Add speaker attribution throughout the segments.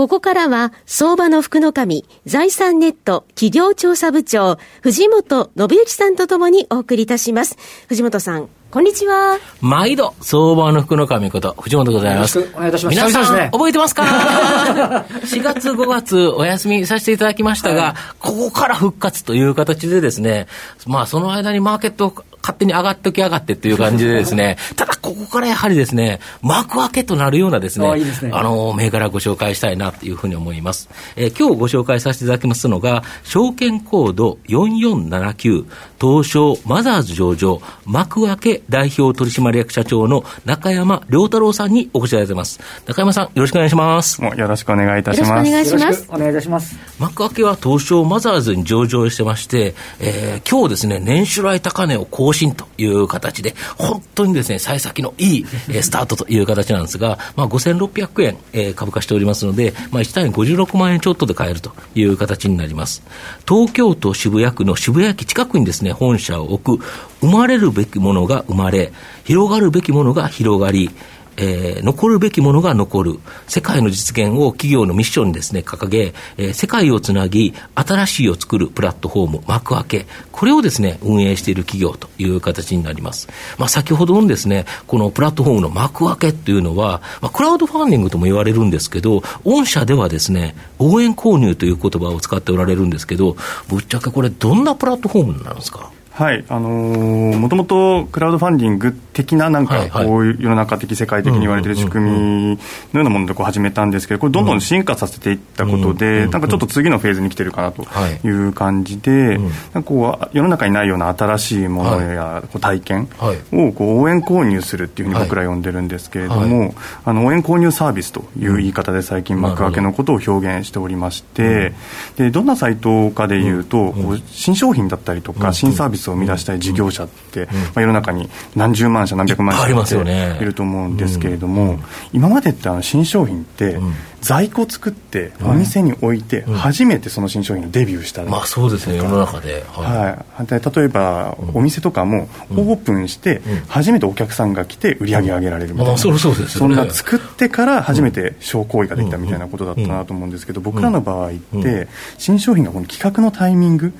Speaker 1: ここからは、相場の福の神、財産ネット企業調査部長、藤本信之さんとともにお送りいたします。藤本さん、こんにちは。
Speaker 2: 毎度、相場の福の神こと、藤本でございます。
Speaker 3: お願いいたします。
Speaker 2: 皆さん、ね、覚えてますか ?4 月、5月、お休みさせていただきましたが、はい、ここから復活という形でですね、まあ、その間にマーケット勝手に上がってきやがってっていう感じでですね、ただここからやはりですね、幕開けとなるようなですね、あいいすねあの、銘柄ご紹介したいなというふうに思います。えー、今日ご紹介させていただきますのが、証券コード4479、東証マザーズ上場、幕開け代表取締役社長の中山良太郎さんにお越しいただいてます。中山さん、よろしくお願いします。
Speaker 4: もうよろしくお願いいたします。よろしくお願いします。
Speaker 3: お願いいたします。
Speaker 2: 幕開けは東証マザーズに上場してまして、えー、今日ですね、年収来高値を更新という形で、本当にですね、幸先のいい、スタートという形なんですが、まあ、5600円、えー、株価しておりますので、まあ、1単位56万円ちょっとで買えるという形になります。東京都渋谷区の渋谷駅近くにですね、本社を置く、生まれるべきものが生まれ、広がるべきものが広がり、えー、残るべきものが残る、世界の実現を企業のミッションにですね、掲げ、えー、世界をつなぎ、新しいを作るプラットフォーム、幕開け、これをですね、運営している企業という形になります。まあ、先ほどのですね、このプラットフォームの幕開けっていうのは、まあ、クラウドファンディングとも言われるんですけど、御社ではですね、応援購入という言葉を使っておられるんですけど、ぶっちゃけこれどんなプラットフォームなんですか？
Speaker 4: はい、あのー、もともとクラウドファンディング的な、なんか、こういう世の中的、世界的に言われている仕組みのようなものでこう始めたんですけど、これ、どんどん進化させていったことで、なんかちょっと次のフェーズに来てるかなとい。う感じで、なんかこう世の中にないような新しいものや体験をこう応援購入するっていうふうに僕ら呼んでるんですけれども、あの応援購入サービスという言い方で最近、幕開けのことを表現しておりまして、でどんなサイトかでいうと、こう新商品だったりとか、新サービスを生み出したい事業者って、まあ、世の中に何十万社、何百万社いると思うんですけれども、今までってあの新商品って、在庫作ってお店に置いて初めてその新商品のデビューした、
Speaker 2: まあそうですね。世の中で、
Speaker 4: はい、で例えばお店とかもオープンして初めてお客さんが来て売り上げ上げられるみたいな、
Speaker 2: そ
Speaker 4: そんな作ってから初めて商行為ができたみたいなことだったなと思うんですけど僕らの場合って新商品がこの企画のタイミング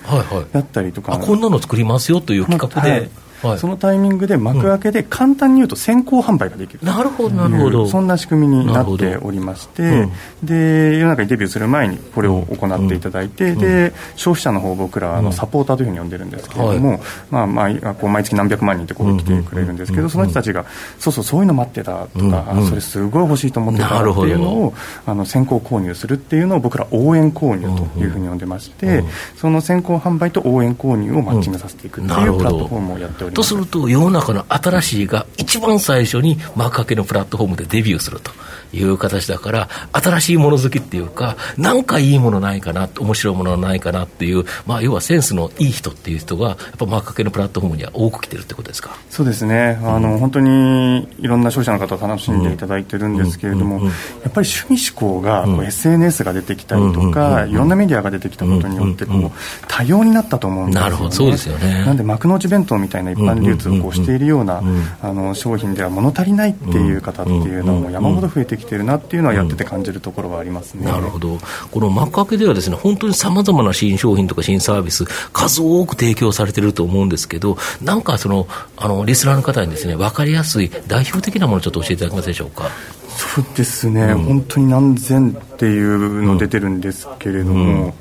Speaker 4: だったりとか、
Speaker 2: こんなの作りますよという企画で、
Speaker 4: はい、そのタイミングで幕開けで簡単に言うと先行販売ができる、
Speaker 2: なるほどなるほど。
Speaker 4: そんな仕組みになっておりまして、うん、で世の中にデビューする前にこれを行っていただいて、うん、で消費者の方僕らのサポーターというふうに呼んでるんですけれども、はい、まあまあ、こう毎月何百万人ってこう来てくれるんですけど、その人たちがそうそうそういうの待ってたとか、うん、それすごい欲しいと思ってたっていうのをあの先行購入するっていうのを僕ら応援購入というふうに呼んでまして、その先行販売と応援購入をマッチングさせていくっていうプラットフォームをやっております。
Speaker 2: とすると世の中の新しいが一番最初に幕開けのプラットフォームでデビューするという形だから、新しいもの好きっていうか、なんかいいものないかな、面白いものないかなっていう、まあ、要はセンスのいい人っていう人が、やっぱ幕開けのプラットフォームには多く来てるってことですか？
Speaker 4: そうですね、あの、うん、本当にいろんな消費者の方、楽しんでいただいてるんですけれども、やっぱり趣味思考が、SNS が出てきたりとか、いろんなメディアが出てきたことによってこう、多様になったと思うんですよ、ね、なるほど。そうですよね。なんで幕の内弁当みたいな一般流通をこうしているような、あの商品では物足りないっていう方っていうのも山ほど増えてきてるなっていうのはやってて感じるところはありますね、
Speaker 2: なるほど、この幕開けではですね本当にさまざまな新商品とか新サービス、数多く提供されてると思うんですけど、なんかそのあのリスナーの方にですね分かりやすい代表的なもの、ちょっと教えていただけますでしょうか。
Speaker 4: そうですね、うん、本当に何千っていうの出てるんですけれども、うん、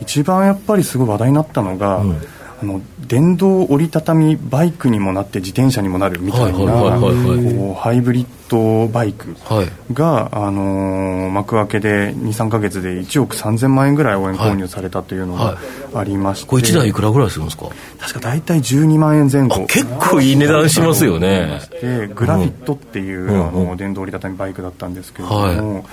Speaker 4: 一番やっぱりすごい話題になったのが、うんあの電動折りたたみバイクにもなって自転車にもなるみたいなハイブリッドバイクが、はい、あのー、幕開けで23か月で1億3000万円ぐらい応援購入されたというのがありまして、
Speaker 2: はい、これ1台いくらぐらいするんですか？
Speaker 4: 確か大体12万円前後。
Speaker 2: 結構いい値段しますよね。
Speaker 4: でグラフィットっていう、うん、あの電動折りたたみバイクだったんですけれども、はい。はい、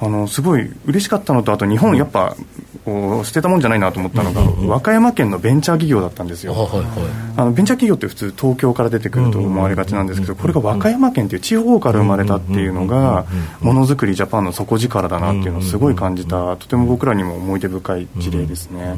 Speaker 4: あのすごい嬉しかったのとあと日本やっぱこう捨てたもんじゃないなと思ったのが、和歌山県のベンチャー企業だったんですよ、はいはい、あのベンチャー企業って普通東京から出てくると思われがちなんですけどこれが和歌山県っていう地方から生まれたっていうのがものづくりジャパンの底力だなっていうのをすごい感じたとても僕らにも思い出深い事例ですね、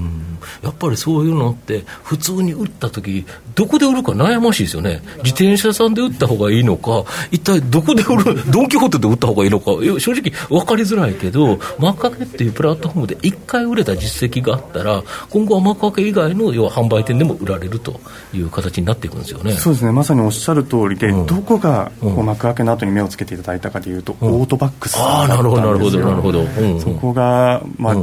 Speaker 2: やっぱりそういうのって普通に売った時どこで売るか悩ましいですよね。自転車さんで売った方がいいのか一体どこで売るドン・キホーテで売った方がいいのか。正直分かりづらいけどマッカケっていうプラットフォームで1回売れた実績があったら今後はマッカケ以外の要は販売店でも売られるという形になっていくんですよね。
Speaker 4: そうですね。まさにおっしゃる通りで、うん、どこがこう幕開けの後に目をつけていただいたかというと、うん、オートバックス
Speaker 2: ああなるほどなるほどなるほど、
Speaker 4: そこがまあ、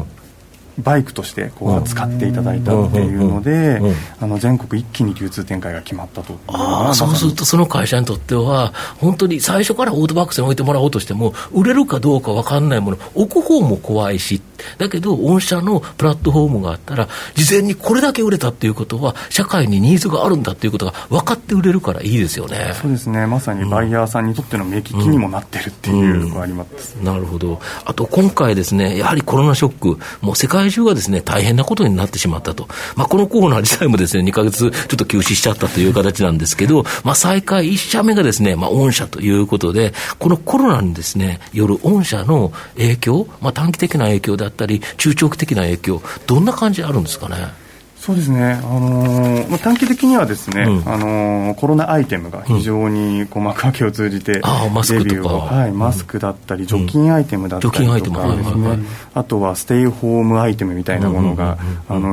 Speaker 4: バイクとしてこう使っていただいたっていうので、あの全国一気に流通展開が決まったと
Speaker 2: あそうすると、その会社にとっては、本当に最初からオートバックスに置いてもらおうとしても、売れるかどうか分かんないもの、置く方も怖い。し、だけど、御社のプラットフォームがあったら、事前にこれだけ売れたっていうことは、社会にニーズがあるんだっていうことが分かって売れるからいいですよね。
Speaker 4: そうですね、まさにバイヤーさんにとっての目利きにもなってるっていうのがあります、
Speaker 2: うん。うん、なるほど、あと今回ですね、やはりコロナショック、もう世界中がですね大変なことになってしまったと、まあ、このコーナー自体もですね2か月ちょっと休止しちゃったという形なんですけど、まあ、再開1社目がですね、まあ、御社ということで、このコロナにですねよる御社の影響、まあ、短期的な影響だったり、中長期的な影響、どんな感じあるんですかね？
Speaker 4: そうですね、あのー、短期的にはですね、うん、あのー、コロナアイテムが非常にこう幕開けを通じて、デビューを、はい、マスクだったり、除菌アイテムだったりとかですね、あとはステイホームアイテムみたいなものが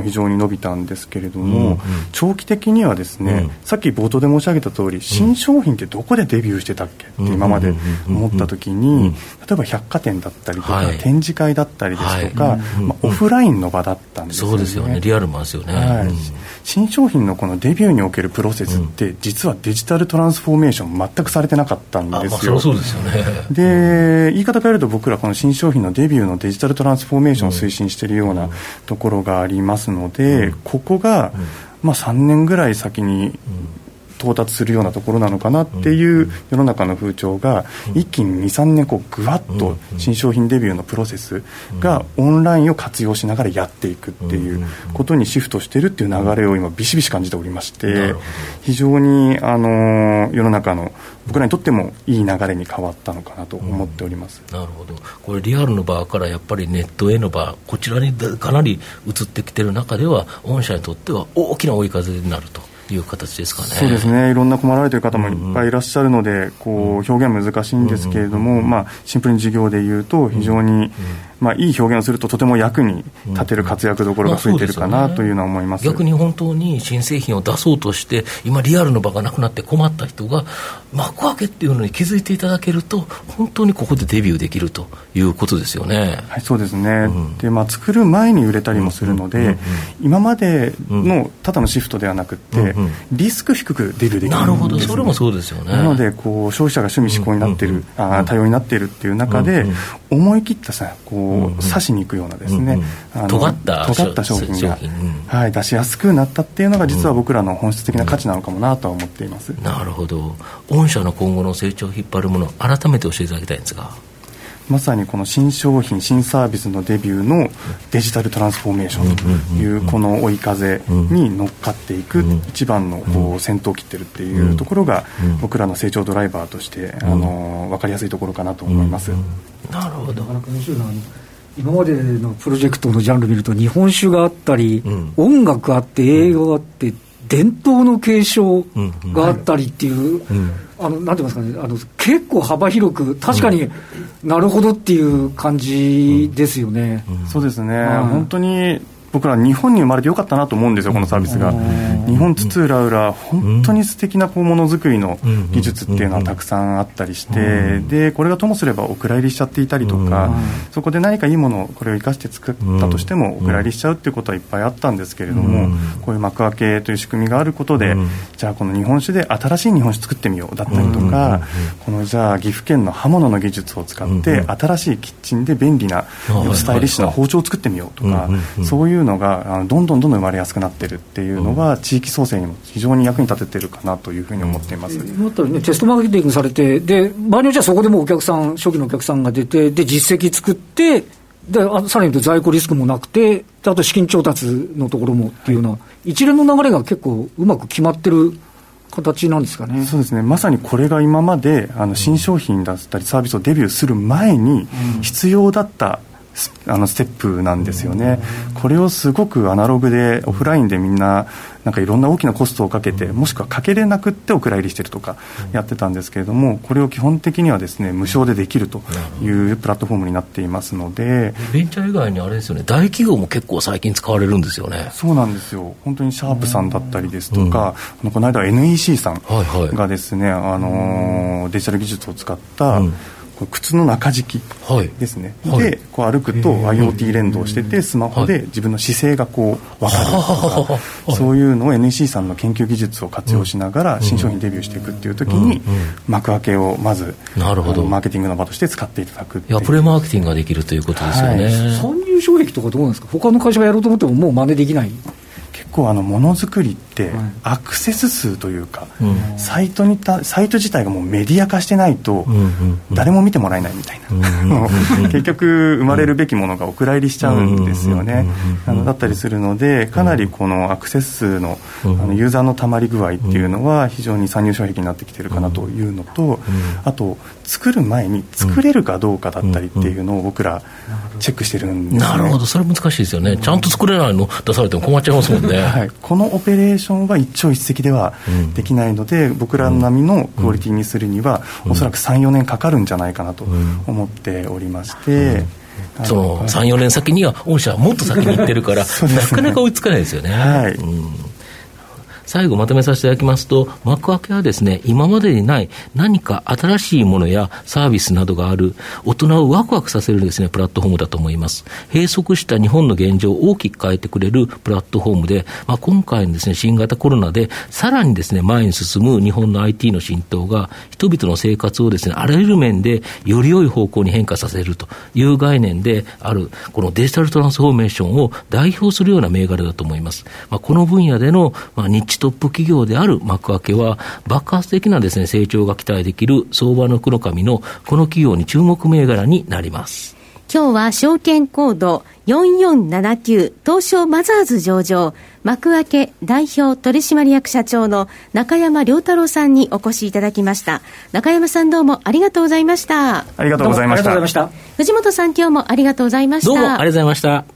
Speaker 4: 非常に伸びたんですけれども、長期的にはですね、さっき冒頭で申し上げた通り、新商品ってどこでデビューしてたっけって今まで思ったときに、例えば百貨店だったりとか、はい、展示会だったりですとか、はい。まあ、オフラインの場だったんですよね。そうですよね。
Speaker 2: リアルもですよね
Speaker 4: はい、新商品のこのデビューにおけるプロセスって、実はデジタルトランスフォーメーション全くされてなかったんですよ。
Speaker 2: そうですよね。
Speaker 4: で言い方変えると僕らこの新商品のデビューのデジタルトランスフォーメーションを推進しているようなところがありますので、ここが、まあ、3年ぐらい先に到達するようなところなのかなっていう世の中の風潮が一気に23年こうぐわっと新商品デビューのプロセスがオンラインを活用しながらやっていくっていうことにシフトしてるっていう流れを今ビシビシ感じておりまして非常にあの世の中の僕らにとってもいい流れに変わったのかなと思っております、
Speaker 2: うん、なるほど、これ、リアルの場からやっぱりネットへの場、こちらにかなり移ってきてる中では、御社にとっては大きな追い風になると。いう形ですかね。
Speaker 4: そうですね、いろんな困られている方もいっぱいいらっしゃるので、うんうん、こう表現難しいんですけれども、まあ、シンプルに事業でいうと、非常にまあ、いい表現をすると、とても役に立てる活躍どころが増えてるかなというのは思います,、
Speaker 2: 逆に本当に新製品を出そうとして、今、リアルの場がなくなって困った人が、幕開けっていうのに気づいていただけると、本当にここでデビューできるということですよね。
Speaker 4: はい、そうですね、うん、でまあ、作る前に売れたりもするので、うんうんうん、今までのただのシフトではなくて、うんうん、リスク低くデビューできるね、
Speaker 2: なるほど、それもそうですよね。
Speaker 4: なのでこう、消費者が趣味嗜好になっている、うん。あ多様になっているっていう中で、思い切ったさこう、うんうん、刺しに行くようなですね、
Speaker 2: うんうん、尖った
Speaker 4: 尖った商品が、はい、出しやすくなったっていうのが実は僕らの本質的な価値なのかもなとは思っています、
Speaker 2: なるほど。御社の今後の成長を引っ張るもの改めて教えていただきたいんですが
Speaker 4: まさにこの新商品、新サービスのデビューのデジタルトランスフォーメーションというこの追い風に乗っかっていく一番のこう先頭を切ってるっていうところが僕らの成長ドライバーとしてあの分かりやすいところかなと思います。
Speaker 2: なるほど。
Speaker 3: 今までのプロジェクトのジャンル見ると日本酒があったり、音楽あって映画があって、伝統の継承があったりっていう、あのなんて言いますかねあの、結構幅広く、確かになるほどっていう感じですよね。
Speaker 4: そうですね、本当に僕ら日本に生まれてよかったなと思うんですよ、このサービスが。日本津々浦々、本当に素敵なこうものづくりの技術っていうのはたくさんあったりして、でこれがともすればお蔵入りしちゃっていたりとか、そこで何かいいものをこれを生かして作ったとしても、お蔵入りしちゃうっていうことはいっぱいあったんですけれども、こういう幕開けという仕組みがあることで、じゃあ、この日本酒で新しい日本酒作ってみようだったりとか、このじゃあ、岐阜県の刃物の技術を使って、新しいキッチンで便利なスタイリッシュな包丁を作ってみようとか、そういうのがあのどんどんどんどん生まれやすくなってるっていうのは、地域創生にも非常に役に立ててるかなというふうに思っています、
Speaker 3: もっとね、テストマーケティングされて、で場合によってはそこでもお客さん、初期のお客さんが出て、で実績作って、であさらに言うと在庫リスクもなくて、あと資金調達のところもっていうような、はい、一連の流れが結構うまく決まってる形なんですかね。
Speaker 4: そうですね、まさにこれが今まであの新商品だったり、サービスをデビューする前に必要だった、あのステップなんですよね、これをすごくアナログで、オフラインでみんな、なんかいろんな大きなコストをかけて、もしくはかけれなくってお蔵入りしてるとかやってたんですけれども、これを基本的にはですね無償でできるというプラットフォームになっていますので、
Speaker 2: ベンチャー以外にあれですよね、大企業も結構最近使われるんですよね。
Speaker 4: そうなんですよ、本当にシャープさんだったりですとか、うん、この間、NEC さんがですね、はいはい、あのデジタル技術を使った、うん靴の中敷きですね、はい、でこう歩くと IoT 連動しててスマホで自分の姿勢がこう分かるとか、そういうのを NEC さんの研究技術を活用しながら新商品デビューしていくっていう時に幕開けをまずなるほど。マーケティングの場として使っていただくい
Speaker 2: やプレマーケティングができるということですよね、はい、
Speaker 3: 参入障壁とかどうなんですか？他の会社がやろうと思ってももう真似できない
Speaker 4: 結構あのものづくりってアクセス数というか、サイトにたサイト自体がもうメディア化してないと誰も見てもらえないみたいな、結局生まれるべきものがお蔵入りしちゃうんですよね、あのだったりするのでかなりこのアクセス数のあのユーザーのたまり具合っていうのは非常に参入障壁になってきてるかなというのと、あと作る前に作れるかどうかだったりっていうのを僕らチェックしてるんです、ね、
Speaker 2: なるほどそれ難しいですよね。ちゃんと作れないの？出されても困っちゃいますもんね、
Speaker 4: はい、このオペレーションは一朝一夕ではできないので、僕ら並みのクオリティにするには、おそらく34年かかるんじゃないかなと思っておりまして、
Speaker 2: その3、4年先には、御社はもっと先に行ってるから、なかなか追いつかないですよね。はい、うん最後まとめさせていただきますと、幕開けはですね、今までにない何か新しいものやサービスなどがある、大人をワクワクさせるですね、プラットフォームだと思います。閉塞した日本の現状を大きく変えてくれるプラットフォームで、まあ、今回のですね、新型コロナで、さらにですね、前に進む日本の IT の浸透が、人々の生活をですね、あらゆる面でより良い方向に変化させるという概念である、このデジタルトランスフォーメーションを代表するような銘柄だと思います。まあ、この分野での、まあ、日トップ企業である幕開けは、爆発的なですね、成長が期待できる相場の黒髪のこの企業に注目銘柄になります。
Speaker 1: 今日は証券コード4479東証マザーズ上場幕開け代表取締役社長の中山良太郎さんにお越しいただきました。中山さんどうもありがとうございました。
Speaker 4: ありがとうございました。
Speaker 1: 藤本さん今日もありがとうございました。
Speaker 2: どうもありがとうございました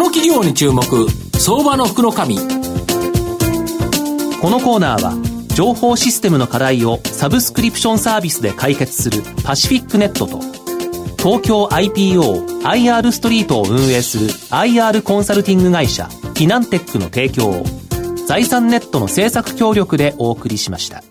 Speaker 2: の企業に注目相場の福のこ
Speaker 5: のコーナーは情報システムの課題をサブスクリプションサービスで解決するパシフィックネットと東京 IPOIR ストリートを運営する IR コンサルティング会社フィナンテックの提供を財産ネットの政策協力でお送りしました。